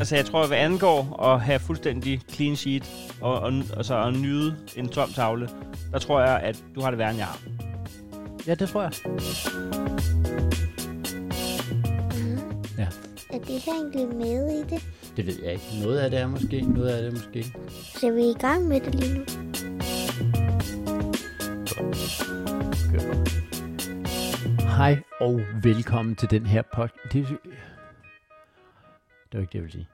Altså, jeg tror, hvad angår at have fuldstændig clean sheet og, og, altså, at nyde en tom tavle, der tror jeg, at du har det værre, end jeg har. Ja, det tror jeg. Ja. Er det her egentlig med i det? Det ved jeg ikke. Noget af det er måske, noget af det er måske. Så er vi i gang med det lige nu? Og velkommen til den her podcast. Det, det var ikke det, jeg ville sige.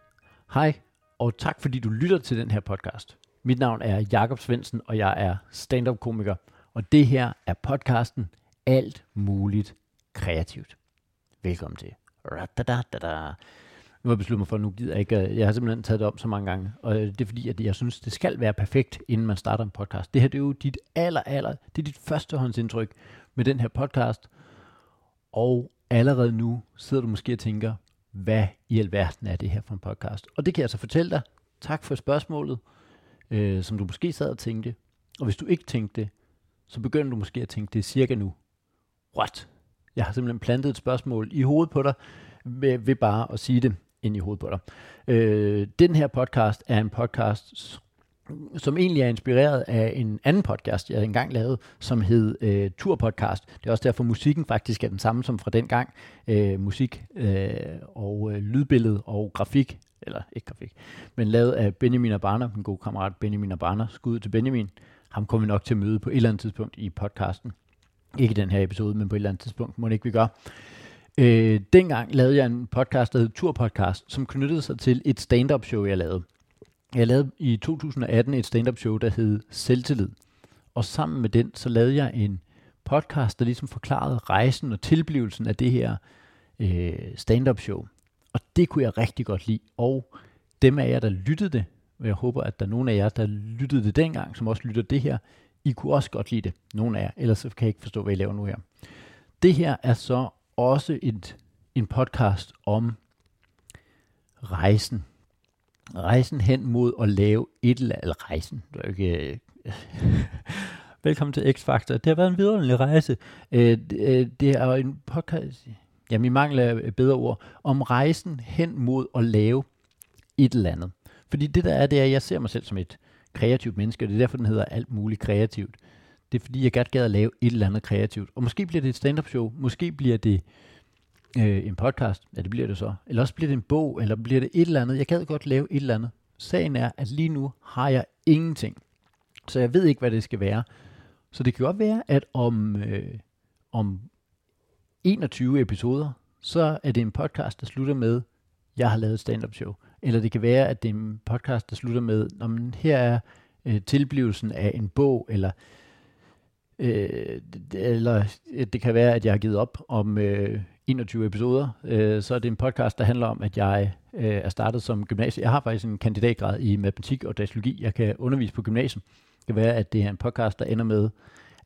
Hej og tak fordi du lytter til den her podcast. Mit navn er Jakob Svendsen, og jeg er stand-up komiker. Og det her er podcasten Alt Muligt Kreativt. Velkommen til. Radadadada. Nu har jeg besluttet mig for, at nu gider jeg ikke. Øh, jeg har simpelthen taget det om så mange gange. Og det er fordi, at jeg synes, det skal være perfekt, inden man starter en podcast. Det her det er jo dit aller, aller, det er dit førstehåndsindtryk med den her podcast. Og allerede nu sidder du måske og tænker, hvad i alverden er det her for en podcast? Og det kan jeg så fortælle dig. Tak for spørgsmålet, øh, som du måske sad og tænkte. Og hvis du ikke tænkte det, så begynder du måske at tænke det cirka nu. What? Jeg har simpelthen plantet et spørgsmål i hovedet på dig, ved, ved bare at sige det ind i hovedet på dig. Øh, den her podcast er en podcast, som egentlig er inspireret af en anden podcast, jeg engang lavede, som hed øh, Turpodcast. Det er også derfor, musikken faktisk er den samme som fra den gang. Øh, musik øh, og øh, lydbillede og grafik, eller ikke grafik, men lavet af Benjamin Abana, min gode kammerat Benjamin Abana. Skud til Benjamin. Ham kommer vi nok til at møde på et eller andet tidspunkt i podcasten. Ikke i den her episode, men på et eller andet tidspunkt, må det ikke vi gør. Øh, dengang lavede jeg en podcast, der hed Turpodcast, som knyttede sig til et stand-up show, jeg lavede. Jeg lavede i 2018 et stand-up show, der hed Selvtillid. Og sammen med den, så lavede jeg en podcast, der ligesom forklarede rejsen og tilblivelsen af det her øh, stand-up show. Og det kunne jeg rigtig godt lide. Og dem af jer, der lyttede det, og jeg håber, at der er nogen af jer, der lyttede det dengang, som også lytter det her, I kunne også godt lide det. Nogle af jer. Ellers så kan jeg ikke forstå, hvad I laver nu her. Det her er så også et, en podcast om rejsen. Rejsen hen mod at lave et eller andet rejsen. Det er ikke... øh, Velkommen til X-Factor. Det har været en vidunderlig rejse. Øh, det, øh, det er en podcast... Jamen, i mangel af bedre ord. Om rejsen hen mod at lave et eller andet. Fordi det der er, det er, at jeg ser mig selv som et kreativt menneske, og det er derfor, den hedder alt muligt kreativt. Det er fordi, jeg godt gad at lave et eller andet kreativt. Og måske bliver det et stand-up show, måske bliver det øh, en podcast, ja det bliver det så. Eller også bliver det en bog, eller bliver det et eller andet. Jeg gad godt lave et eller andet. Sagen er, at lige nu har jeg ingenting. Så jeg ved ikke, hvad det skal være. Så det kan godt være, at om, øh, om 21 episoder, så er det en podcast, der slutter med, jeg har lavet stand-up show. Eller det kan være, at det er en podcast, der slutter med, om her er øh, tilblivelsen af en bog, eller Øh, eller øh, det kan være, at jeg har givet op om øh, 21 episoder. Øh, så er det en podcast, der handler om, at jeg øh, er startet som gymnasie. Jeg har faktisk en kandidatgrad i matematik og datalogi. Jeg kan undervise på gymnasium. Det kan være, at det er en podcast, der ender med,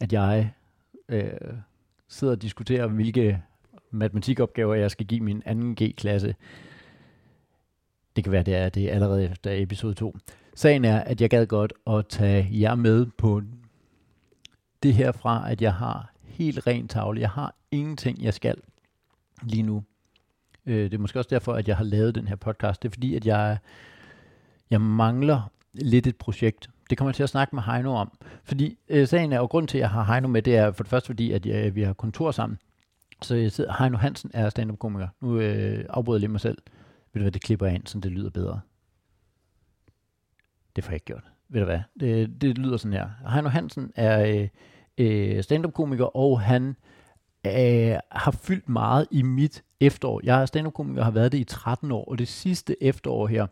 at jeg øh, sidder og diskuterer, hvilke matematikopgaver jeg skal give min anden G-klasse. Det kan være, det er det er allerede efter episode 2. Sagen er, at jeg gad godt at tage jer med på det her fra, at jeg har helt ren tavle. Jeg har ingenting, jeg skal lige nu. Øh, det er måske også derfor, at jeg har lavet den her podcast. Det er fordi, at jeg, jeg mangler lidt et projekt. Det kommer jeg til at snakke med Heino om. Fordi øh, sagen er, og grund til, at jeg har Heino med, det er for det første fordi, at jeg, vi har kontor sammen. Så jeg sidder, Heino Hansen er stand-up-komiker. Nu øh, afbryder jeg lige mig selv. Ved du hvad, det klipper jeg ind, så det lyder bedre. Det får jeg ikke gjort. Ved du hvad, det, det lyder sådan her. Heino Hansen er øh, øh, stand-up-komiker, og han øh, Øh, har fyldt meget i mit efterår. Jeg er stand-up-komiker og har været det i 13 år, og det sidste efterår her,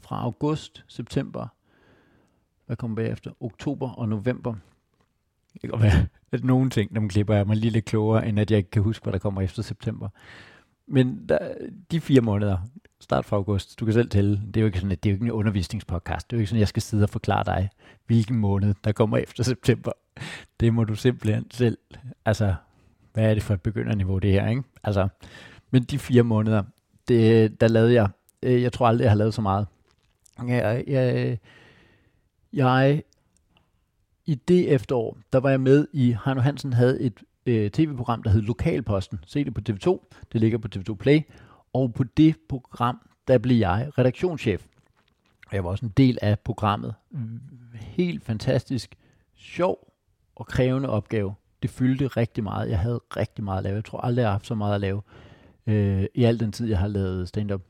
fra august, september, hvad kommer bagefter? Oktober og november. Det kan være, at nogle ting, dem klipper jeg mig lige lidt klogere, end at jeg ikke kan huske, hvad der kommer efter september. Men der, de fire måneder, start fra august, du kan selv tælle, det er jo ikke sådan, at det er jo ikke en undervisningspodcast. Det er jo ikke sådan, at jeg skal sidde og forklare dig, hvilken måned, der kommer efter september. Det må du simpelthen selv, altså, hvad er det for et begynderniveau det her, ikke? Altså, men de fire måneder, det, der lavede jeg, øh, jeg tror aldrig, jeg har lavet så meget. Jeg, jeg, jeg, i det efterår, der var jeg med i, Heino Hansen havde et øh, tv-program, der hed Lokalposten. Se det på TV2. Det ligger på TV2 Play. Og på det program, der blev jeg redaktionschef. Jeg var også en del af programmet. Helt fantastisk, sjov og krævende opgave. Det fyldte rigtig meget. Jeg havde rigtig meget at lave. Jeg tror aldrig, jeg har haft så meget at lave øh, i al den tid, jeg har lavet stand-up.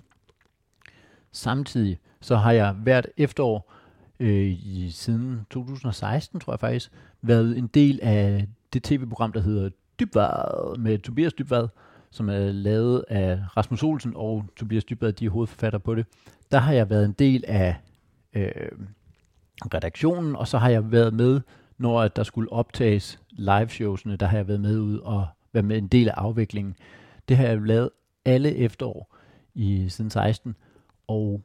Samtidig så har jeg hvert efterår øh, i, siden 2016, tror jeg faktisk, været en del af det tv-program, der hedder Dybvad med Tobias Dybvad, som er lavet af Rasmus Olsen og Tobias Dybvad, de er hovedforfatter på det. Der har jeg været en del af øh, redaktionen, og så har jeg været med, når at der skulle optages live-showsene, der har jeg været med ud og været med en del af afviklingen. Det har jeg lavet alle efterår i siden 16, og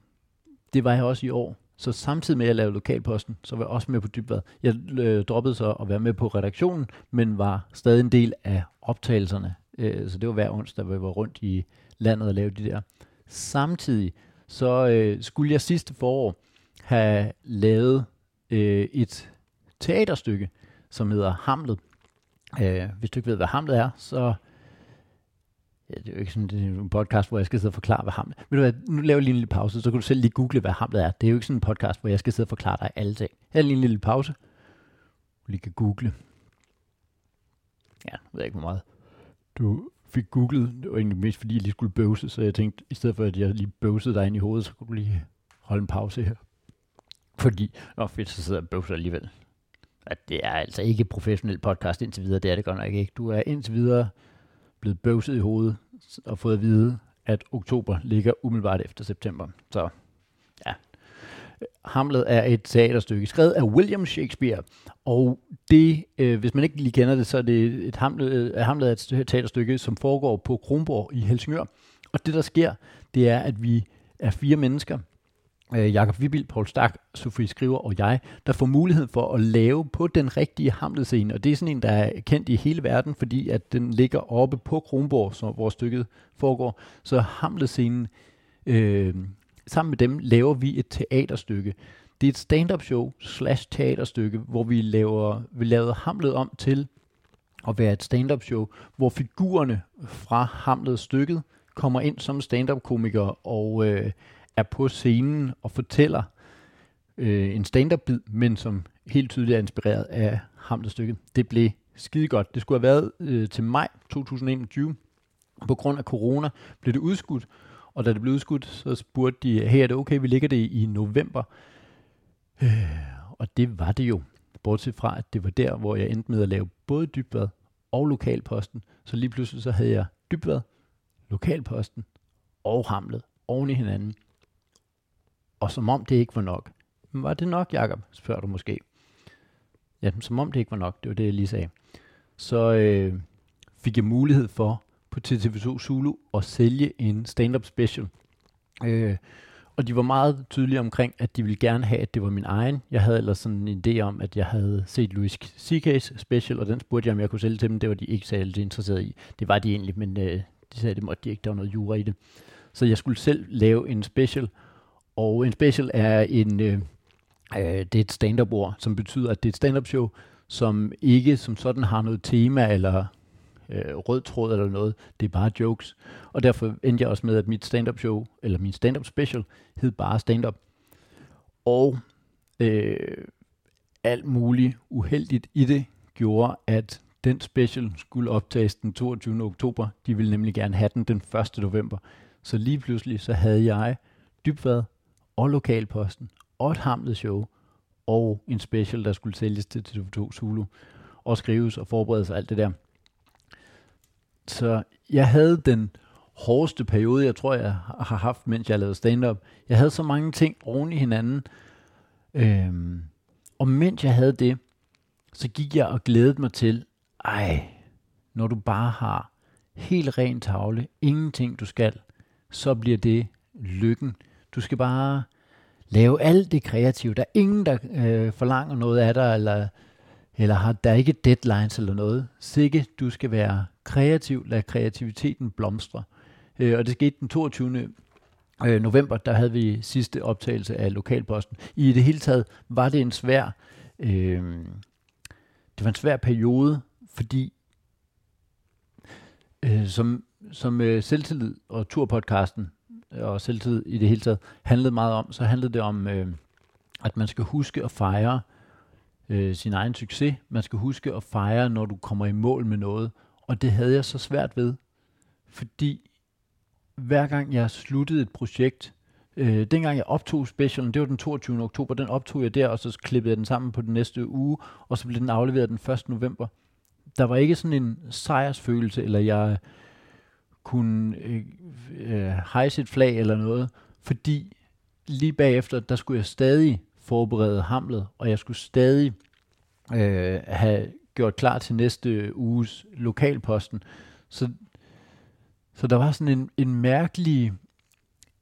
det var jeg også i år. Så samtidig med at jeg lavede lokalposten, så var jeg også med på dybvad. Jeg øh, droppede så at være med på redaktionen, men var stadig en del af optagelserne. Øh, så det var hver onsdag, hvor jeg var rundt i landet og lavede de der. Samtidig så øh, skulle jeg sidste forår have lavet øh, et teaterstykke, som hedder Hamlet. Øh, hvis du ikke ved, hvad Hamlet er, så Ja, det er jo ikke sådan det er en podcast, hvor jeg skal sidde og forklare, hvad Hamlet er. Ved du hvad, nu laver jeg lige en lille pause, så kan du selv lige google, hvad Hamlet er. Det er jo ikke sådan en podcast, hvor jeg skal sidde og forklare dig alle ting. Her er lige en lille pause. Du lige kan google. Ja, jeg ved ikke, hvor meget du fik googlet. Det var egentlig mest, fordi jeg lige skulle bøvse, så jeg tænkte, i stedet for at jeg lige bøvsede dig ind i hovedet, så kunne du lige holde en pause her. Fordi, nå fedt, så sidder jeg og bøvser alligevel. At det er altså ikke professionel podcast indtil videre, det er det godt nok ikke. Du er indtil videre blevet bøvset i hovedet og fået at vide, at oktober ligger umiddelbart efter september. Så ja. Hamlet er et teaterstykke skrevet af William Shakespeare, og det, øh, hvis man ikke lige kender det, så er det et Hamlet, øh, Hamlet er et teaterstykke, som foregår på Kronborg i Helsingør. Og det, der sker, det er, at vi er fire mennesker, øh, Jakob Vibild, Paul Stark, Sofie Skriver og jeg, der får mulighed for at lave på den rigtige Hamlet-scene. Og det er sådan en, der er kendt i hele verden, fordi at den ligger oppe på Kronborg, så, hvor stykket foregår. Så Hamlet-scenen, øh, sammen med dem, laver vi et teaterstykke. Det er et stand-up show slash teaterstykke, hvor vi laver, vi lavede Hamlet om til at være et stand-up show, hvor figurerne fra Hamlet-stykket kommer ind som stand-up-komikere og øh, er på scenen og fortæller øh, en stand-up-bid, men som helt tydeligt er inspireret af Hamlet-stykket. Det blev skide godt. Det skulle have været øh, til maj 2021. På grund af corona blev det udskudt, og da det blev udskudt, så spurgte de, hey, er det okay, vi ligger det i november? Øh, og det var det jo. Bortset fra, at det var der, hvor jeg endte med at lave både dybvad og lokalposten. Så lige pludselig så havde jeg dybvad, lokalposten og Hamlet oven i hinanden. Og som om det ikke var nok. Men var det nok, Jakob? spørger du måske. Ja, som om det ikke var nok. Det var det, jeg lige sagde. Så øh, fik jeg mulighed for på TV2 Zulu at sælge en stand-up special. Øh, og de var meget tydelige omkring, at de ville gerne have, at det var min egen. Jeg havde ellers sådan en idé om, at jeg havde set Louis C.K.'s special, og den spurgte jeg, om jeg kunne sælge til dem. Det var de ikke særlig interesseret i. Det var de egentlig, men øh, de sagde, at det måtte de ikke. Der var noget jura i det. Så jeg skulle selv lave en special, og en special er en, øh, øh det er et stand-up ord, som betyder, at det er et stand-up show, som ikke som sådan har noget tema eller øh, rød tråd eller noget. Det er bare jokes. Og derfor endte jeg også med, at mit stand-up show, eller min stand-up special, hed bare stand-up. Og øh, alt muligt uheldigt i det gjorde, at den special skulle optages den 22. oktober. De ville nemlig gerne have den den 1. november. Så lige pludselig så havde jeg Dybvad og Lokalposten og et hamlet show og en special, der skulle sælges til TV2 Zulu og skrives og forberedes og alt det der. Så jeg havde den hårdeste periode, jeg tror, jeg har haft, mens jeg lavede stand-up. Jeg havde så mange ting oven i hinanden. Øhm, og mens jeg havde det, så gik jeg og glædede mig til, ej, når du bare har helt ren tavle, ingenting du skal, så bliver det lykken. Du skal bare lave alt det kreative. Der er ingen, der øh, forlanger noget af dig, eller, eller har, der er ikke deadlines eller noget. Sikke, du skal være kreativ, lad kreativiteten blomstre. Øh, og det skete den 22. Øh, november, der havde vi sidste optagelse af Lokalposten. I det hele taget var det en svær, øh, det var en svær periode, fordi øh, som, som øh, selvtillid og turpodcasten og selvtid i det hele taget handlede meget om, så handlede det om, øh, at man skal huske at fejre øh, sin egen succes. Man skal huske at fejre, når du kommer i mål med noget. Og det havde jeg så svært ved, fordi hver gang jeg sluttede et projekt, øh, dengang jeg optog specialen, det var den 22. oktober, den optog jeg der, og så klippede jeg den sammen på den næste uge, og så blev den afleveret den 1. november. Der var ikke sådan en sejrsfølelse, eller jeg kunne øh, øh, hejse et flag eller noget, fordi lige bagefter, der skulle jeg stadig forberede hamlet, og jeg skulle stadig øh, have gjort klar til næste uges lokalposten. Så, så der var sådan en, en mærkelig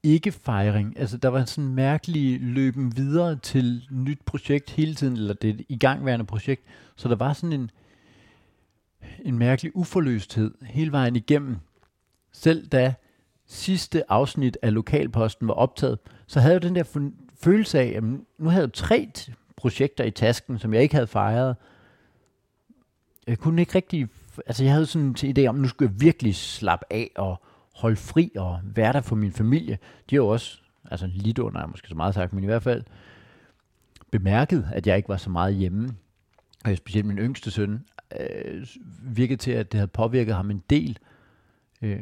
ikke-fejring. Altså, der var sådan en mærkelig løben videre til nyt projekt hele tiden, eller det igangværende projekt. Så der var sådan en, en mærkelig uforløsthed hele vejen igennem. Selv da sidste afsnit af Lokalposten var optaget, så havde jeg den der følelse af, at nu havde jeg tre projekter i tasken, som jeg ikke havde fejret. Jeg kunne ikke rigtig... Altså, jeg havde sådan en idé om, at nu skulle jeg virkelig slappe af og holde fri og være der for min familie. De har jo også, altså lidt under, måske så meget sagt, men i hvert fald bemærket, at jeg ikke var så meget hjemme. Og specielt min yngste søn øh, virkede til, at det havde påvirket ham en del. Øh,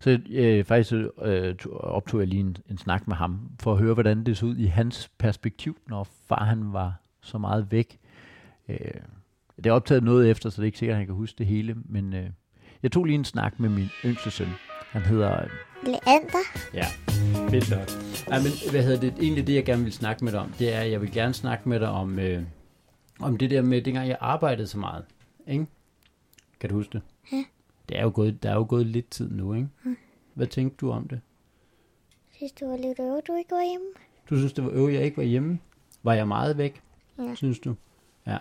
så øh, faktisk øh, optog jeg lige en, en snak med ham, for at høre, hvordan det så ud i hans perspektiv, når far han var så meget væk. Øh, det er optaget noget efter, så det er ikke sikkert, at han kan huske det hele, men øh, jeg tog lige en snak med min yngste søn. Han hedder... Øh, Leander. Ja, fedt nok. Ej, men hvad hedder det? Egentlig det, jeg gerne vil snakke med dig om, det er, at jeg vil gerne snakke med dig om, øh, om det der med, dengang jeg arbejdede så meget. Ikke? Kan du huske det? Ja. Det er jo gået, der er jo gået lidt tid nu, ikke? Mm. Hvad tænkte du om det? Synes du var lidt øve, du ikke var hjemme? Du synes, det var øve, jeg ikke var hjemme? Var jeg meget væk? Ja. Synes du? Ja.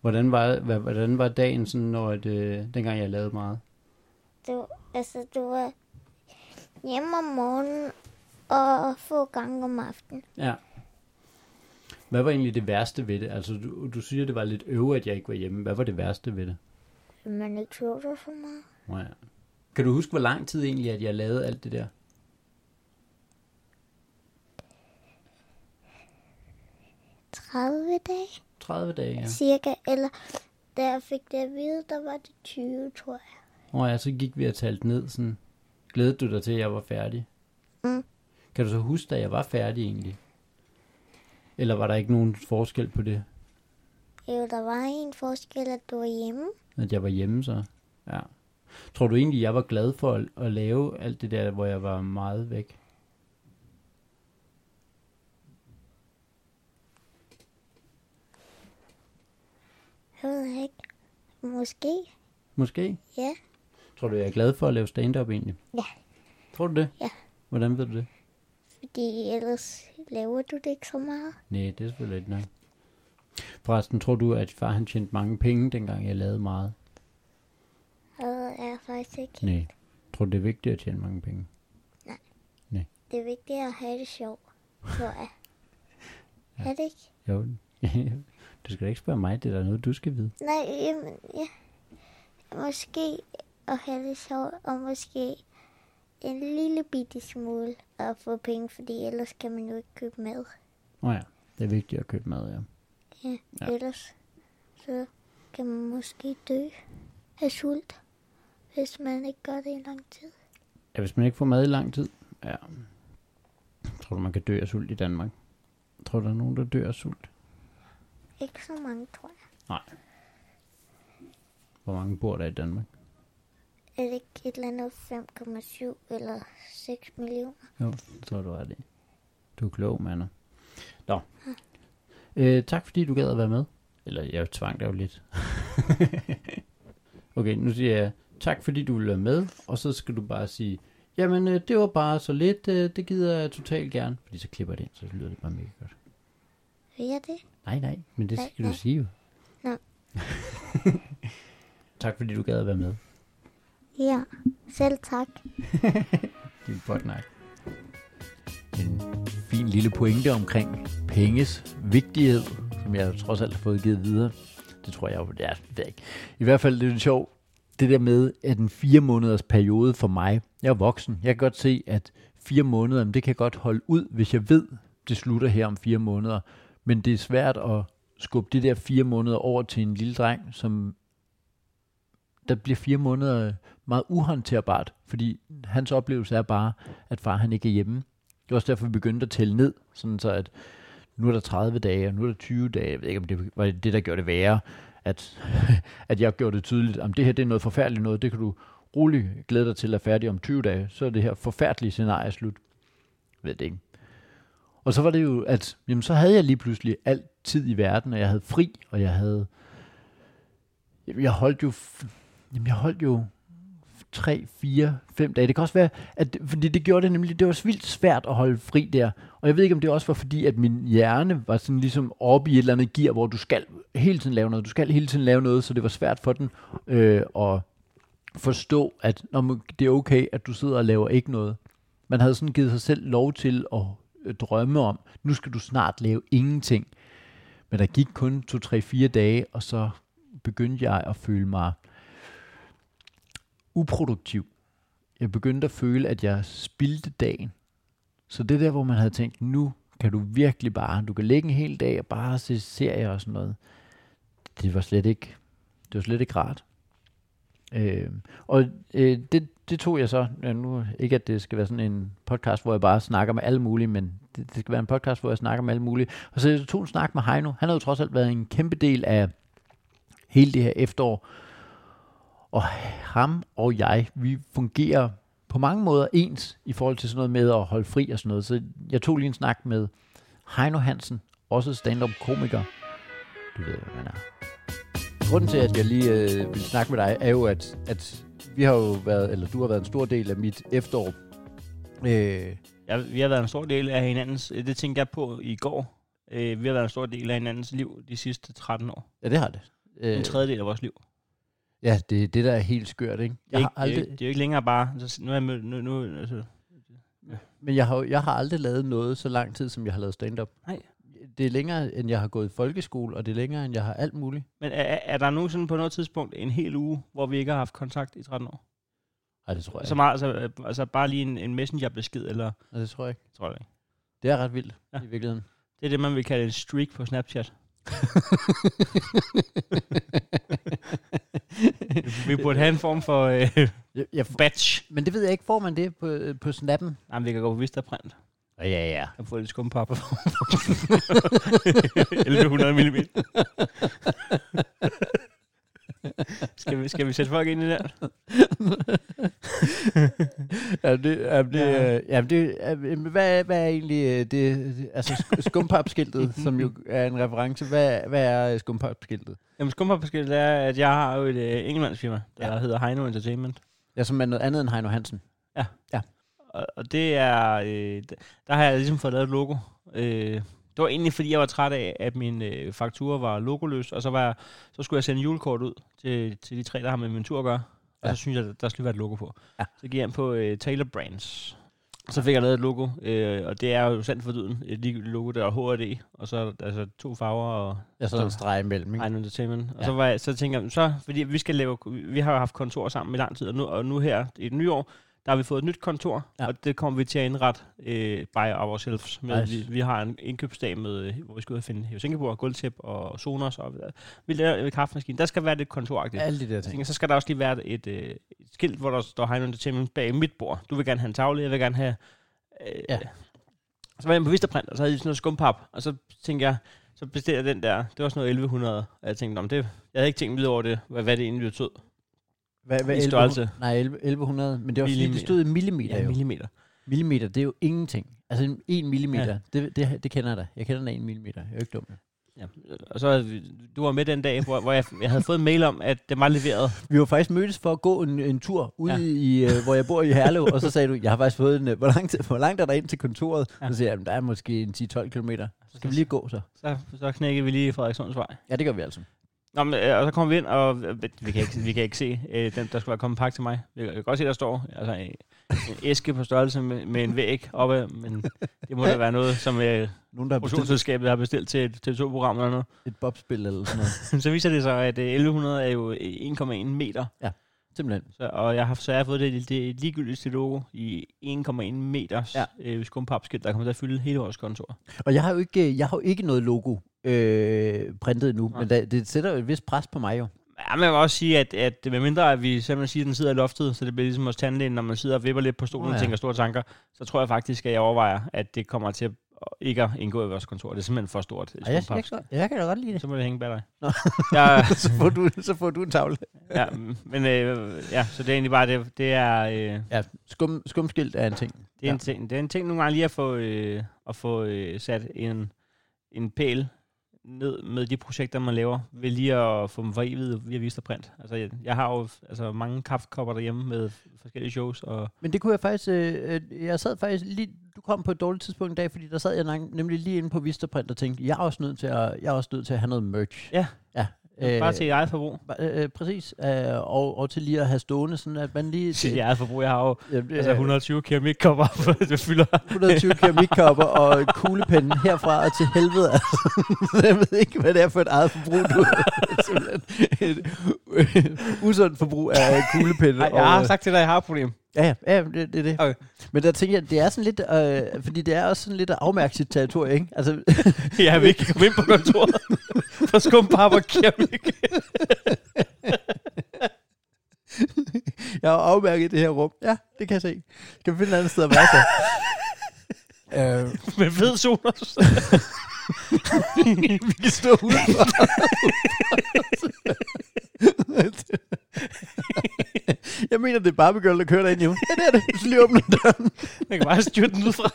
Hvordan var, hvordan var dagen, sådan, når det, dengang jeg lavede meget? Du, altså, du var hjemme om morgenen og få gange om aftenen. Ja. Hvad var egentlig det værste ved det? Altså, du, du siger, det var lidt øve, at jeg ikke var hjemme. Hvad var det værste ved det? Man ikke så så meget. Ja. Kan du huske, hvor lang tid egentlig, at jeg lavede alt det der? 30 dage, 30 dage, ja. cirka. Eller da jeg fik det at vide, der var det 20, tror jeg. Og ja, så gik vi og talte ned sådan. Glædede du dig til, at jeg var færdig? Mm. Kan du så huske, da jeg var færdig egentlig? Eller var der ikke nogen forskel på det, Jo, der var en forskel, at du var hjemme. at jeg var hjemme så? Ja. Tror du egentlig, jeg var glad for at, at lave alt det der, hvor jeg var meget væk? Jeg ved ikke. Måske. Måske? Ja. Tror du, jeg er glad for at lave stand-up egentlig? Ja. Tror du det? Ja. Hvordan ved du det? Fordi ellers laver du det ikke så meget. Nej, det er selvfølgelig ikke nok. Forresten, tror du, at far han tjente mange penge, dengang jeg lavede meget? Er jeg faktisk ikke. Nej. Tror du, det er vigtigt at tjene mange penge? Det er vigtigt at have det sjovt, tror jeg. ja. Er det ikke? Jo. du skal da ikke spørge mig, det er da noget, du skal vide. Nej, jamen, ja. Måske at have det sjovt, og måske en lille bitte smule at få penge, fordi ellers kan man jo ikke købe mad. Åh oh ja, det er vigtigt at købe mad, ja. Ja, Ja. ja. ellers så kan man måske dø af sult, hvis man ikke gør det i lang tid. Ja, hvis man ikke får mad i lang tid, ja. Tror du, man kan dø af sult i Danmark? Tror du, der er nogen, der dør af sult? Ikke så mange, tror jeg. Hvor mange bor der i Danmark? Er det ikke et eller andet 5,7 eller 6 millioner? Jo, det tror du er det. Du er klog, Manna. Nå. Øh, tak fordi du gad at være med. Eller jeg tvang dig jo lidt. okay, nu siger jeg tak fordi du vil være med. Og så skal du bare sige, jamen øh, det var bare så lidt, øh, det gider jeg totalt gerne. Fordi så klipper det ind, så lyder det bare mega godt. Vil jeg det? Nej, nej, men det Nej, skal du nej. sige jo. Nå. tak fordi du gad at være med. Ja, selv tak. Din potnak. En fin lille pointe omkring penges vigtighed, som jeg trods alt har fået givet videre. Det tror jeg jo, det er, det er ikke. I hvert fald det er sjovt det der med, at en fire måneders periode for mig, jeg er voksen, jeg kan godt se, at fire måneder, jamen, det kan jeg godt holde ud, hvis jeg ved, det slutter her om fire måneder. Men det er svært at skubbe det der fire måneder over til en lille dreng, som der bliver fire måneder meget uhåndterbart, fordi hans oplevelse er bare, at far han ikke er hjemme. Det er også derfor, vi begyndte at tælle ned, sådan så at nu er der 30 dage, og nu er der 20 dage. Jeg ved ikke, om det var det, der gjorde det værre, at, at jeg gjorde det tydeligt, om det her det er noget forfærdeligt noget, det kan du roligt glæde dig til at færdig om 20 dage, så er det her forfærdelige scenarie slut. Jeg ved det ikke. Og så var det jo, at jamen, så havde jeg lige pludselig alt tid i verden, og jeg havde fri, og jeg havde... Jamen, jeg holdt jo... Jamen, jeg holdt jo 3, 4, 5 dage. Det kan også være, at, fordi det gjorde det nemlig, det var vildt svært at holde fri der. Og jeg ved ikke, om det også var fordi, at min hjerne var sådan ligesom oppe i et eller andet gear, hvor du skal hele tiden lave noget. Du skal hele tiden lave noget, så det var svært for den øh, at forstå, at når det er okay, at du sidder og laver ikke noget. Man havde sådan givet sig selv lov til at øh, drømme om, nu skal du snart lave ingenting. Men der gik kun 2-3-4 dage, og så begyndte jeg at føle mig uproduktiv. Jeg begyndte at føle, at jeg spildte dagen. Så det der, hvor man havde tænkt, nu kan du virkelig bare, du kan ligge en hel dag og bare se serier og sådan noget. Det var slet ikke, det var slet ikke rart. Øh, og øh, det, det tog jeg så, ja, nu ikke at det skal være sådan en podcast, hvor jeg bare snakker med alle mulige, men det, det skal være en podcast, hvor jeg snakker med alle mulige. Og så jeg tog en snak med Heino. Han havde jo trods alt været en kæmpe del af hele det her efterår. Og ham og jeg, vi fungerer på mange måder ens i forhold til sådan noget med at holde fri og sådan noget. Så jeg tog lige en snak med Heino Hansen, også stand-up komiker. Du ved, hvad man er. Grunden til, at jeg lige øh, vil snakke med dig, er jo, at, at vi har jo været, eller du har været en stor del af mit efterår. Øh, ja, vi har været en stor del af hinandens, det tænker jeg på i går. Øh, vi har været en stor del af hinandens liv de sidste 13 år. Ja, det har det. Øh, en tredjedel af vores liv. Ja, det er det, der er helt skørt, ikke? Jeg det, er har aldrig... det, er, jo ikke længere bare... Så nu er jeg nu, nu, altså, ja. Men jeg har, jeg har aldrig lavet noget så lang tid, som jeg har lavet stand-up. Nej. Det er længere, end jeg har gået i folkeskole, og det er længere, end jeg har alt muligt. Men er, er der nu sådan på noget tidspunkt en hel uge, hvor vi ikke har haft kontakt i 13 år? Nej, det tror jeg så meget, altså, altså bare lige en, en messengerbesked, eller? Nej, det tror jeg ikke. Tror jeg ikke. Det er ret vildt, ja. i virkeligheden. Det er det, man vil kalde en streak på Snapchat. vi burde have en form for øh, jeg, jeg, badge. Men det ved jeg ikke, får man det på, øh, på snappen? Nej, men vi kan gå på Vistaprint. Ja, ja, ja. Jeg får lidt skumpap. 1100 mm. Skal, vi, skal vi sætte folk ind i der? ja, det, ja, det, ja. ja, det, hvad, hvad er egentlig øh, det, altså skumpapskiltet, som jo er en reference, hvad, hvad er skumpapskiltet? Jamen skumpapskiltet er, at jeg har jo et uh, engelmandsfirma, der ja. hedder Heino Entertainment. Ja, som er noget andet end Heino Hansen. Ja. Ja. Og, og det er, øh, der har jeg ligesom fået lavet et logo. Øh, det var egentlig, fordi jeg var træt af, at min øh, faktura var logoløs, og så, var jeg, så skulle jeg sende julekort ud til, til de tre, der har med min tur at gøre. Og ja. så synes jeg, der skulle være et logo på. Ja. Så gik jeg ind på øh, Taylor Brands. Så fik jeg lavet et logo, øh, og det er jo sandt for dyden. Et logo, der er HRD, og så altså to farver. Og ja, så, en streg imellem, ikke? Entertainment. Og ja. så, var jeg, så tænkte jeg, så, fordi vi skal lave, vi har jo haft kontor sammen i lang tid, og nu, og nu her i det nye år, der har vi fået et nyt kontor, ja. og det kommer vi til at indrette øh, by ourselves. Med, nice. vi, vi har en indkøbsdag, med, øh, hvor vi skal ud og finde Singapore, gulvtæp og Sonos. Og, vi laver en kaffemaskine. Der skal være lidt kontoragtigt. Alle de der ting. Så skal der også lige være et, øh, et skilt, hvor der står Heino Entertainment bag mit bord. Du vil gerne have en tavle, jeg vil gerne have... Øh, ja. Så var jeg på Vistaprint, og så havde jeg sådan noget skumpap, og så tænkte jeg, så bestilte jeg den der. Det var sådan noget 1100, og jeg tænkte, om det, jeg havde ikke tænkt videre over det, hvad, hvad det egentlig betød. Hvad, hvad, I størrelse? Nej, 1100, men det var fordi, det stod i millimeter. Ja, millimeter. Millimeter, det er jo ingenting. Altså en millimeter, ja. det, det, det kender jeg da. Jeg kender den en millimeter. Jeg er jo ikke dum. Ja. Og så du var med den dag, hvor, hvor jeg, jeg havde fået en mail om, at det var leveret. Vi var faktisk mødtes for at gå en, en tur ud ja. i, uh, hvor jeg bor i Herlev, og så sagde du, jeg har faktisk fået en, uh, hvor, langt, hvor langt er der ind til kontoret? Ja. Så siger jeg, der er måske en 10-12 km. Så skal vi lige gå så. Så, så knækker vi lige Frederikssundsvej. Ja, det gør vi altså. Nå, men, øh, og så kommer vi ind, og øh, vi kan ikke, vi kan ikke se, øh, den, der skal være kommet pakke til mig. Vi kan godt se, der står altså, en, en æske på størrelse med, med en væg oppe, men det må da være noget, som øh, Nogen, der har bestilt. har bestilt til to programmer eller noget. Et bobspil eller sådan noget. så viser det sig, at øh, 1100 er jo 1,1 meter. Ja. simpelthen. Så, og jeg har, så jeg har fået det, det ligegyldigste logo i 1,1 meters Ja. ja. øh, skumpapskilt, der kommer til at fylde hele vores kontor. Og jeg har jo ikke, jeg har jo ikke noget logo øh, printet endnu, Nej. men da, det sætter jo et vist pres på mig jo. Ja, men jeg vil også sige, at, at med mindre at vi simpelthen siger, at den sidder i loftet, så det bliver ligesom hos tandlægen, når man sidder og vipper lidt på stolen oh, ja. ja. og tænker store tanker, så tror jeg faktisk, at jeg overvejer, at det kommer til at ikke at indgå i vores kontor. Det er simpelthen for stort. Ej, jeg, jeg, jeg, jeg kan da godt lide det. Så må det hænge bag dig. Nå. ja, så, får du, så får du en tavle. ja, men øh, ja, så det er egentlig bare det. Det er, øh, Ja, skum, skumskilt er en ting. det er, ja. en, ting, det er en ting nogle gange lige at få, øh, at få øh, sat en, en pæl ned med de projekter, man laver, ved lige at få dem forivet via Vistaprint. Altså, jeg, jeg har jo altså, mange kaffekopper derhjemme med forskellige shows, og Men det kunne jeg faktisk, øh, øh, jeg sad faktisk lige, du kom på et dårligt tidspunkt en dag, fordi der sad jeg nemlig lige inde på Vistaprint og tænkte, jeg er også nødt til at, jeg er også nødt til at have noget merch. Ja. Ja. Bare til eget forbrug. Øh, øh, præcis, øh, og, og til lige at have stående, sådan at man lige... Til eget forbrug. Jeg har jo øh, altså 120 keramikkopper, det fylder 120 keramikkopper og kuglepennen herfra og til helvede. Altså, jeg ved ikke, hvad det er for et eget forbrug, du et øh, usundt forbrug af kuglepenne. Nej, jeg har sagt til dig, at jeg har et problem. Ja, ja, ja det, det er det. Okay. Men der tænker jeg, det er sådan lidt, øh, fordi det er også sådan lidt at afmærke sit territorie, ikke? Altså, Jeg vil ikke komme ind på kontoret for skumpap og keramik. jeg har afmærket det her rum. Ja, det kan jeg se. Skal vi finde et andet sted at være så? øh, Med fed zoner. vi kan stå udenfor. jeg mener, det er Barbie Girl, der kører derinde jo. Ja, det er det. Så lige åbne døren. Man kan bare styre den ud fra.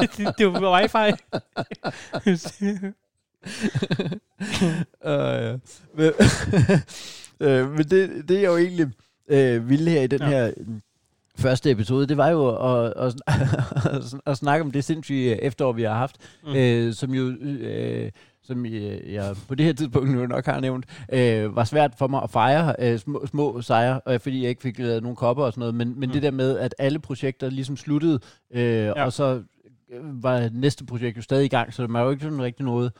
det, det, det er jo wifi. Uh, ja. Men, øh, men det, det er jo egentlig øh, vildt her i den ja. Her mm, første episode, det var jo at, at, at, at snakke om det sindssyge efterår, vi har haft. Mm. øh, som jo, øh, som jeg, jeg på det her tidspunkt nu nok har nævnt, øh, var svært for mig at fejre øh, små, små sejre, øh, fordi jeg ikke fik lavet nogle kopper og sådan noget, men, men Mm. det der med, at alle projekter ligesom sluttede, øh, ja. og så øh, var næste projekt jo stadig i gang, så der var jo ikke sådan rigtig noget.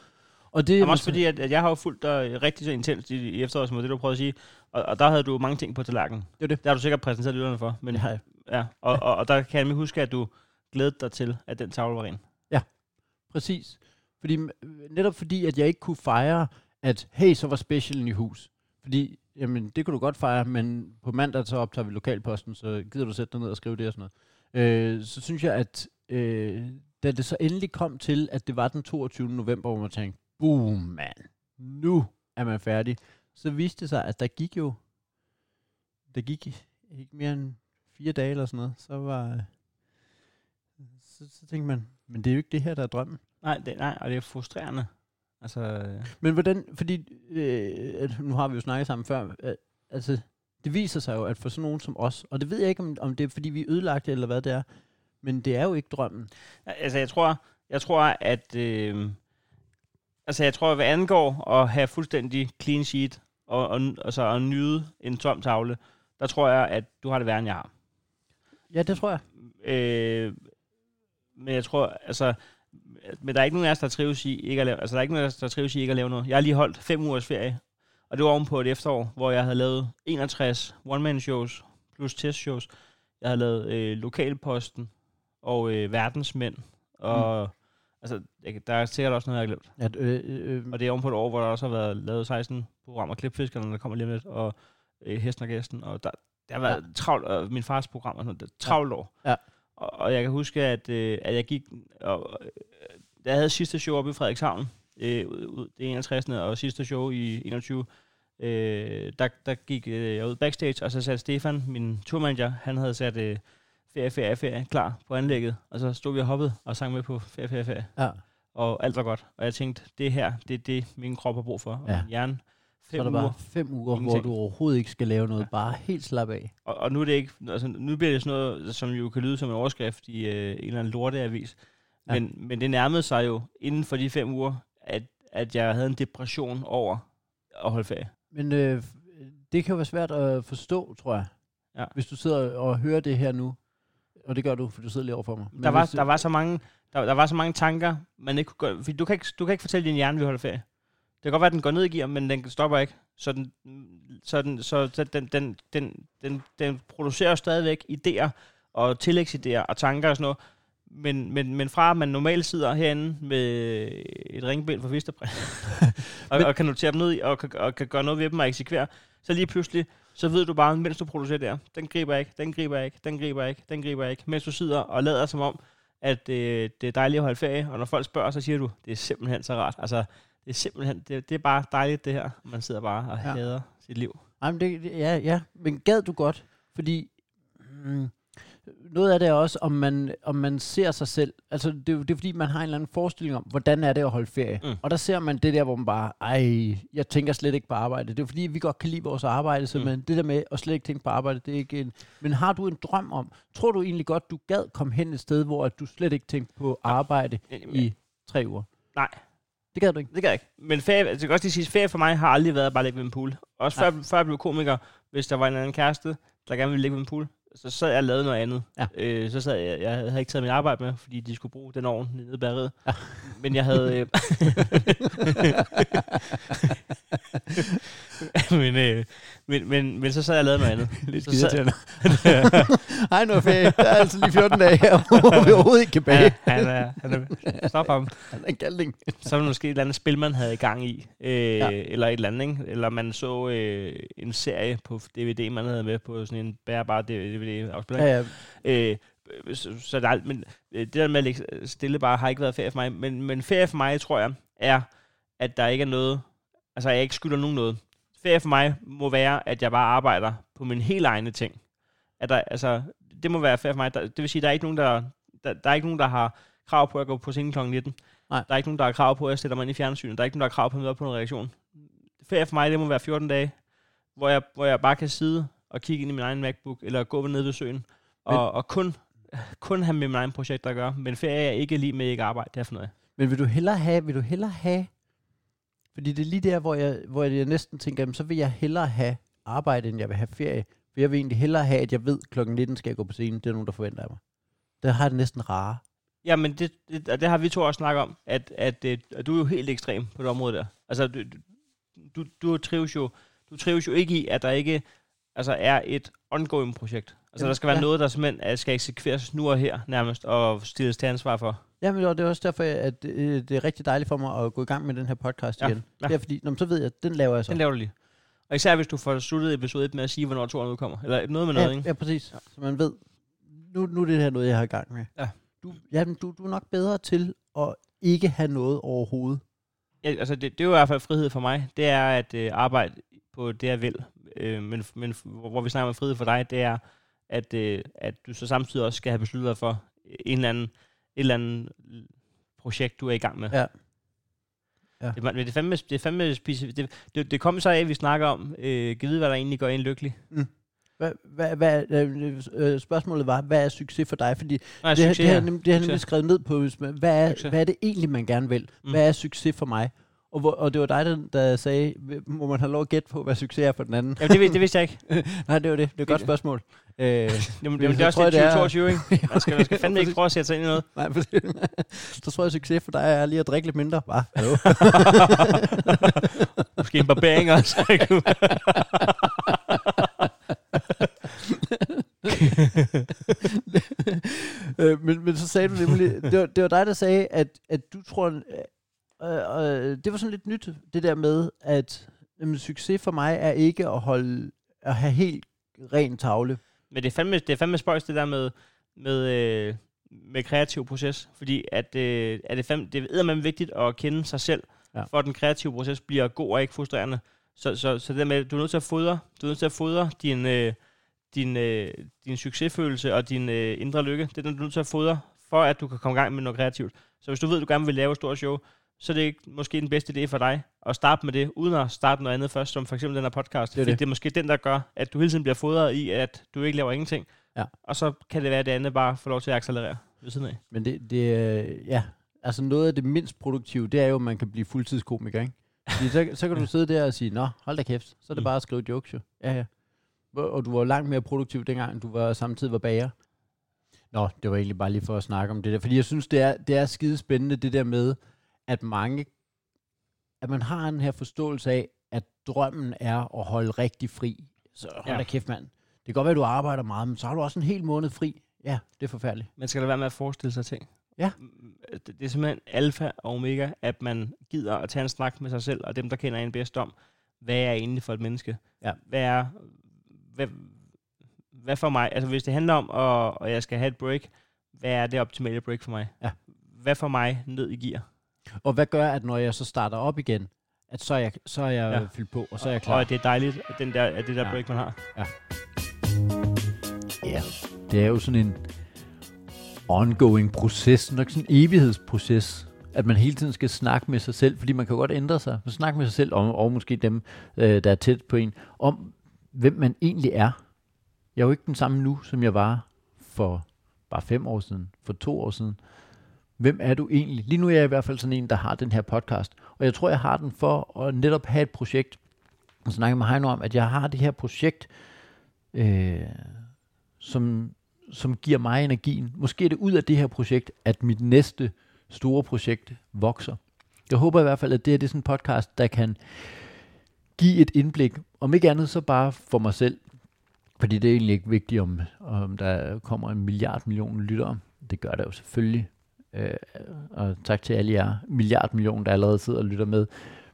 Og det, Jamen også fordi, at, at jeg har jo fulgt dig rigtig så intenst i, i efteråret, som det, du prøvede at sige. Og, og der havde du mange ting på tallerkenen. Det er det. Det har du sikkert præsenteret lytterne for. Men, det jeg. ja, og, og, og, der kan jeg huske, at du glædede dig til, at den tavle var ren. Præcis. Fordi, øh, netop fordi, at jeg ikke kunne fejre, at hey, så var specialen i hus. Fordi, jamen, det kunne du godt fejre, men på mandag så optager vi lokalposten, så gider du sætte dig ned og skrive det og sådan noget. Øh, så synes jeg, at øh, da det så endelig kom til, at det var den 22. november, hvor man tænkte, boom, mand, nu er man færdig. Så viste det sig, at der gik jo, der gik ikke mere end fire dage eller sådan noget, så var, så, så tænkte man, men det er jo ikke det her, der er drømmen. Nej, det, nej, og det er frustrerende. Altså, øh, Men hvordan, fordi øh, at nu har vi jo snakket sammen før, øh, altså det viser sig jo, at for sådan nogen som os, og det ved jeg ikke, om, om det er fordi vi er ødelagte eller hvad det er, men det er jo ikke drømmen. altså jeg tror, jeg tror, at øh, altså jeg tror, hvad angår at have fuldstændig clean sheet og, og, altså at nyde en tom tavle, der tror jeg, at du har det værre, end jeg har. Ja, det tror jeg. Øh, men jeg tror, altså, men der er ikke nogen af os, der trives i ikke at lave, altså der er ikke nogen af os, der trives i ikke at lave noget. Jeg har lige holdt fem ugers ferie, og det var ovenpå et efterår, hvor jeg havde lavet 61 one-man-shows plus testshows. Jeg havde lavet øh, Lokalposten og øh, Verdensmænd, og mm. altså, jeg, der er sikkert også noget, jeg har glemt. At, øh, øh, Og det er ovenpå et år, hvor der også har været lavet 16 programmer, Klipfiskerne, der kommer lige lidt, og øh, Hesten og Gæsten, og der, der har været ja. travlt, og min fars program og sådan noget, det travlt år. Ja. Og, jeg kan huske, at, øh, at jeg gik, og, øh, jeg havde sidste show oppe i Frederikshavn, øh, det 61. og sidste show i 21, øh, der, der gik øh, jeg ud backstage, og så satte Stefan, min turmanager, han havde sat øh, ferie, ferie, ferie klar på anlægget, og så stod vi og hoppede og sang med på ferie, ferie, ferie ja. og alt var godt. Og jeg tænkte, det her, det er det, min krop har brug for. Og Ja. min hjerne, Så er der uger. bare fem uger, Ingenting. hvor du overhovedet ikke skal lave noget, Ja. bare helt slap af. Og, og nu er det ikke, altså, nu bliver det sådan noget, som jo kan lyde som en overskrift i øh, en eller anden lorteavis. Ja. Men, men det nærmede sig jo inden for de fem uger, at, at jeg havde en depression over at holde ferie. Men øh, det kan jo være svært at forstå, tror jeg. Ja. Hvis du sidder og hører det her nu. Og det gør du, for du sidder lige overfor mig. Men der, var, hvis, der, var så mange, der, der var så mange tanker, man ikke kunne gøre, fordi du kan ikke, du kan ikke fortælle din hjerne, at vi holder ferie. Det kan godt være, at den går ned i gear, men den stopper ikke. Så den, så den, så den, den, den, den, den, producerer stadigvæk idéer og tillægsidéer og tanker og sådan noget. Men, men, men fra at man normalt sidder herinde med et ringbind for Visterprint, og, og kan notere dem ned i, og kan, og kan gøre noget ved dem og eksekvere, så lige pludselig, så ved du bare, mens du producerer der, den griber ikke, den griber ikke, den griber ikke, den griber ikke, mens du sidder og lader som om, at øh, det er dejligt at holde ferie, og når folk spørger, så siger du, det er simpelthen så rart. Altså, det er simpelthen, det, det er bare dejligt det her. Man sidder bare og Ja. ja. hader sit liv. Ej, men det, det- ja, ja, men gad du godt? Fordi mm, noget af det er også, om man, om man ser sig selv. Altså, det, er det er fordi, man har en eller anden forestilling om, hvordan er det at holde ferie. Mm. Og der ser man det der, hvor man bare, ej, jeg tænker slet ikke på arbejde. Det er fordi, vi godt kan lide vores arbejde, så mm. Mm. det der med at slet ikke tænke på arbejde, det er ikke en... Men har du en drøm om, tror du egentlig godt, du gad komme hen et sted, hvor at du slet ikke tænkte på arbejde i tre uger? Nej. Det gad du ikke? Det kan jeg ikke. Men ferie, altså, jeg kan også lige sige, ferie for mig har aldrig været at bare ligge ved en pool. Også før, før jeg blev komiker, hvis der var en anden kæreste, der gerne ville ligge ved en pool, så sad jeg og lavede noget andet. Ja. Øh, så sad jeg, jeg havde ikke taget mit arbejde med, fordi de skulle bruge den ovn nede i bageriet. Ja. Men jeg havde... Øh, men, øh, men, men, men, så sad jeg og lavede noget andet. Lidt Så sad-. Hej nu, ferie. Der er altså lige 14 dage her, hvor vi overhovedet ikke kan bage. Ja, han er, han er, stop ham. Han er en kalding. Så var det måske et eller andet spil, man havde i gang i. Øh, Ja. Eller et eller andet, ikke? Eller man så øh, en serie på DVD, man havde med på sådan en bærbar DVD-afspiller. Ja, ja. Øh, så, så der, er- men øh, det der med at ligge stille bare har ikke været ferie for mig. Men, men ferie for mig, tror jeg, er, at der ikke er noget... Altså, jeg ikke skylder nogen noget. Ferie for mig må være, at jeg bare arbejder på mine helt egne ting. At der, altså, det må være ferie for mig. Der, det vil sige, der er ikke nogen, der, der, der er ikke nogen, der har krav på at gå på scenen kl. 19. Nej. Der er ikke nogen, der har krav på, at jeg sætter mig ind i fjernsynet. Der er ikke nogen, der har krav på at møde op på en reaktion. Ferie for mig, det må være 14 dage, hvor jeg, hvor jeg bare kan sidde og kigge ind i min egen MacBook, eller gå ned ved søen, og, og kun, kun have med min egen projekt at gøre. Men ferie er ikke lige med ikke arbejde, det er for noget. Men vil du hellere have, vil du hellere have, fordi det er lige der, hvor jeg, hvor jeg næsten tænker, jamen, så vil jeg hellere have arbejde, end jeg vil have ferie. For jeg vil egentlig hellere have, at jeg ved, at klokken 19 skal jeg gå på scenen. Det er nogen, der forventer af mig. Det har jeg det næsten rare. Jamen, det, det, og det har vi to også snakket om, at, at, at, at du er jo helt ekstrem på det område der. Altså, du, du, du, trives jo, du trives jo ikke i, at der ikke altså, er et ongoing projekt. Altså, Jamen, der skal være ja. ja. noget, der simpelthen skal eksekveres nu og her nærmest, og stilles til ansvar for. Jamen, og det er også derfor, at øh, det er rigtig dejligt for mig at gå i gang med den her podcast Ja, igen. ja. Det er fordi, når, så ved jeg, at den laver jeg så. Den laver du lige. Og især hvis du får sluttet episode 1 med at sige, hvornår toren udkommer. Eller noget med noget, ja, ikke? ja, præcis. Ja. Så man ved, nu, nu er det her noget, jeg har i gang med. Ja. Du, jamen, du, du er nok bedre til at ikke have noget overhovedet. Ja, altså det, det er jo i hvert fald frihed for mig. Det er at øh, arbejde på det, jeg vil. Øh, men, men hvor hvor vi snakker om frihed for dig, det er, at, øh, at du så samtidig også skal have besluttet dig for en eller anden, et eller andet projekt, du er i gang med. Ja. Ja. Det, er- det er fandme, det er fandme specifikt. Det, det, det kom så af, at vi snakker om, øh, kan vide, hvad der egentlig gør en lykkelig. Hvad, hvad, hvad, øh, øh, spørgsmålet var, hvad er succes for dig? Fordi Nej, det, har- succes, det, ja. jeg nemlig- det har nemlig skrevet ned på, hvad er, Succes. hvad er det egentlig, man gerne vil? Mm. Hvad er succes for mig? Og, hvor, og det var dig, der, der sagde, må man have lov at gætte på, hvad succes er for den anden? Jamen, det, det vidste jeg ikke. Nej, det var det. Det er et godt Det- spørgsmål. Øh, Jamen, jamen, det er også lidt det er- 2022, ikke? Man skal, man skal fandme ikke prøve at sætte sig ind i noget. nej, for så tror jeg, succes for dig er lige at drikke lidt mindre. Bare, hallo? Måske en barbering også. øh, men, men så sagde du nemlig, det var, det var dig, der sagde, at, at du tror, øh, øh, det var sådan lidt nyt, det der med, at jamen, succes for mig er ikke at holde, at have helt ren tavle. Men det er fandme, det er fandme spøjs, det der med, med, øh, med kreativ proces. Fordi at, øh, at det, fandme, det er man vigtigt at kende sig selv, Ja. for at den kreative proces bliver god og ikke frustrerende. Så, så, så det der med, du er nødt til at fodre, du er nødt til at fodre din, øh, din, øh, din succesfølelse og din øh, indre lykke. Det er du er nødt til at fodre, for at du kan komme i gang med noget kreativt. Så hvis du ved, at du gerne vil lave et stort show, så er det måske den bedste idé for dig at starte med det, uden at starte noget andet først, som for eksempel den her podcast. Det er det. det er måske den, der gør, at du hele tiden bliver fodret i, at du ikke laver ingenting. Ja. Og så kan det være, at det andet bare får lov til at accelerere ved siden af. Men det, det ja, altså noget af det mindst produktive, det er jo, at man kan blive fuldtidskomiker, ikke? Fordi så, så kan du sidde der og sige, nå, hold da kæft, så er det Mm. bare at skrive jokes jo. Ja, ja. Og du var langt mere produktiv dengang, du var samtidig var bager. Nå, det var egentlig bare lige for at snakke om det der. Fordi jeg synes, det er, det er skide spændende, det der med, at mange at man har den her forståelse af, at drømmen er at holde rigtig fri. Så hold Ja. da kæft, mand. Det kan godt være, at du arbejder meget, men så har du også en hel måned fri. Ja, det er forfærdeligt. Man skal da være med at forestille sig ting. Ja. Det, det er simpelthen alfa og omega, at man gider at tage en snak med sig selv, og dem, der kender en bedst om, hvad er egentlig for et menneske? Ja. Hvad er, hvad, hvad for mig? Altså hvis det handler om, at, og jeg skal have et break, hvad er det optimale break for mig? Ja. Hvad får mig ned i gear? Og hvad gør, at når jeg så starter op igen, at så er jeg, så er jeg Ja. ja. fyldt på, og så er jeg klar. Og at det er dejligt, at, den der, at det der Ja. break, man har. Ja, det er jo sådan en ongoing proces, nok sådan en evighedsproces, at man hele tiden skal snakke med sig selv, fordi man kan godt ændre sig. Man snakke med sig selv, og, og måske dem, øh, der er tæt på en, om hvem man egentlig er. Jeg er jo ikke den samme nu, som jeg var for bare fem år siden, for to år siden. Hvem er du egentlig? Lige nu er jeg i hvert fald sådan en, der har den her podcast, og jeg tror, jeg har den for at netop have et projekt. Og snakke med Heino om, at jeg har det her projekt, øh, som, som giver mig energien. Måske er det ud af det her projekt, at mit næste store projekt vokser. Jeg håber i hvert fald, at det her det er sådan en podcast, der kan give et indblik, om ikke andet så bare for mig selv, fordi det er egentlig ikke vigtigt, om, om der kommer en milliard millioner lyttere. Det gør der jo selvfølgelig. Øh, og tak til alle jer milliard millioner, der allerede sidder og lytter med.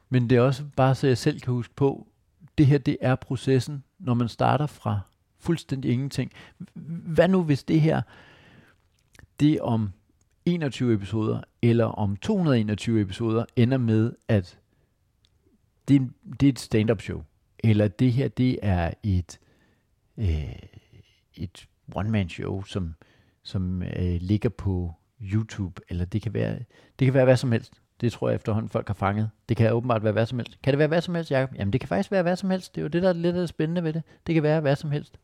Men det er også bare, så jeg selv kan huske på, det her det er processen, når man starter fra fuldstændig ingenting. Hvad nu hvis det her, det om 21 episoder, eller om 221 episoder, ender med, at det, er det er et stand-up show, eller det her, det er et, øh, et one-man show, som, som øh, ligger på YouTube, eller det kan være, det kan være hvad som helst. Det tror jeg efterhånden folk har fanget. Det kan åbenbart være hvad som helst. Kan det være hvad som helst, Jacob? Jamen det kan faktisk være hvad som helst. Det er jo det, der er lidt af spændende ved det. Det kan være hvad som helst.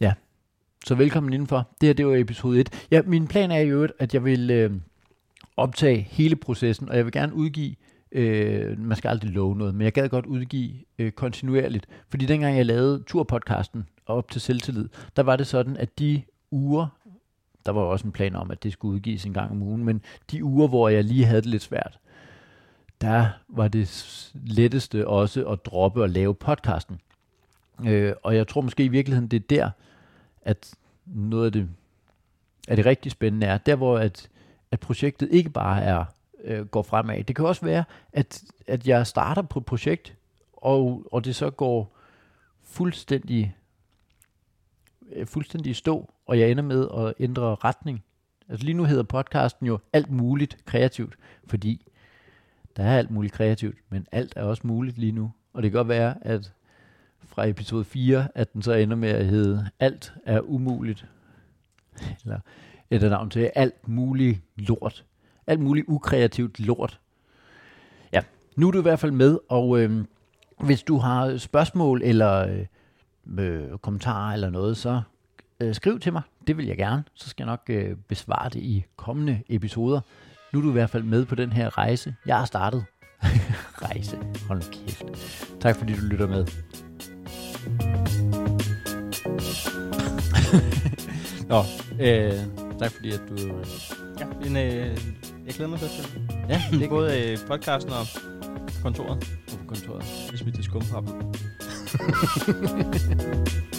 Ja, så velkommen indenfor. Det her, det var episode 1. Ja, min plan er jo, at jeg vil øh, optage hele processen, og jeg vil gerne udgive, øh, man skal aldrig love noget, men jeg gad godt udgive øh, kontinuerligt. Fordi dengang jeg lavede turpodcasten og op til selvtillid, der var det sådan, at de uger, der var også en plan om, at det skulle udgives en gang om ugen, men de uger, hvor jeg lige havde det lidt svært, der var det letteste også at droppe og lave podcasten. Øh, og jeg tror måske i virkeligheden, det er der, at noget af det, af det rigtig spændende er, der hvor at, at projektet ikke bare er øh, går fremad. Det kan også være, at, at jeg starter på et projekt, og, og det så går fuldstændig, Øh, fuldstændig i stå, og jeg ender med at ændre retning. Altså lige nu hedder podcasten jo alt muligt kreativt, fordi der er alt muligt kreativt, men alt er også muligt lige nu. Og det kan godt være, at fra episode 4, at den så ender med at hedde Alt er umuligt. Eller et af navn til alt muligt lort. Alt muligt ukreativt lort. Ja, nu er du i hvert fald med, og øh, hvis du har spørgsmål eller øh, øh, kommentarer eller noget, så øh, skriv til mig. Det vil jeg gerne. Så skal jeg nok øh, besvare det i kommende episoder. Nu er du i hvert fald med på den her rejse. Jeg har startet. rejse. Hold nu kæft. Tak fordi du lytter med. Nå, øh, tak fordi at du... Øh, Ja, en, øh, jeg glæder mig til ja, Det er både øh, podcasten og kontoret. på kontoret. Jeg smidt det skumpapper. Thank you.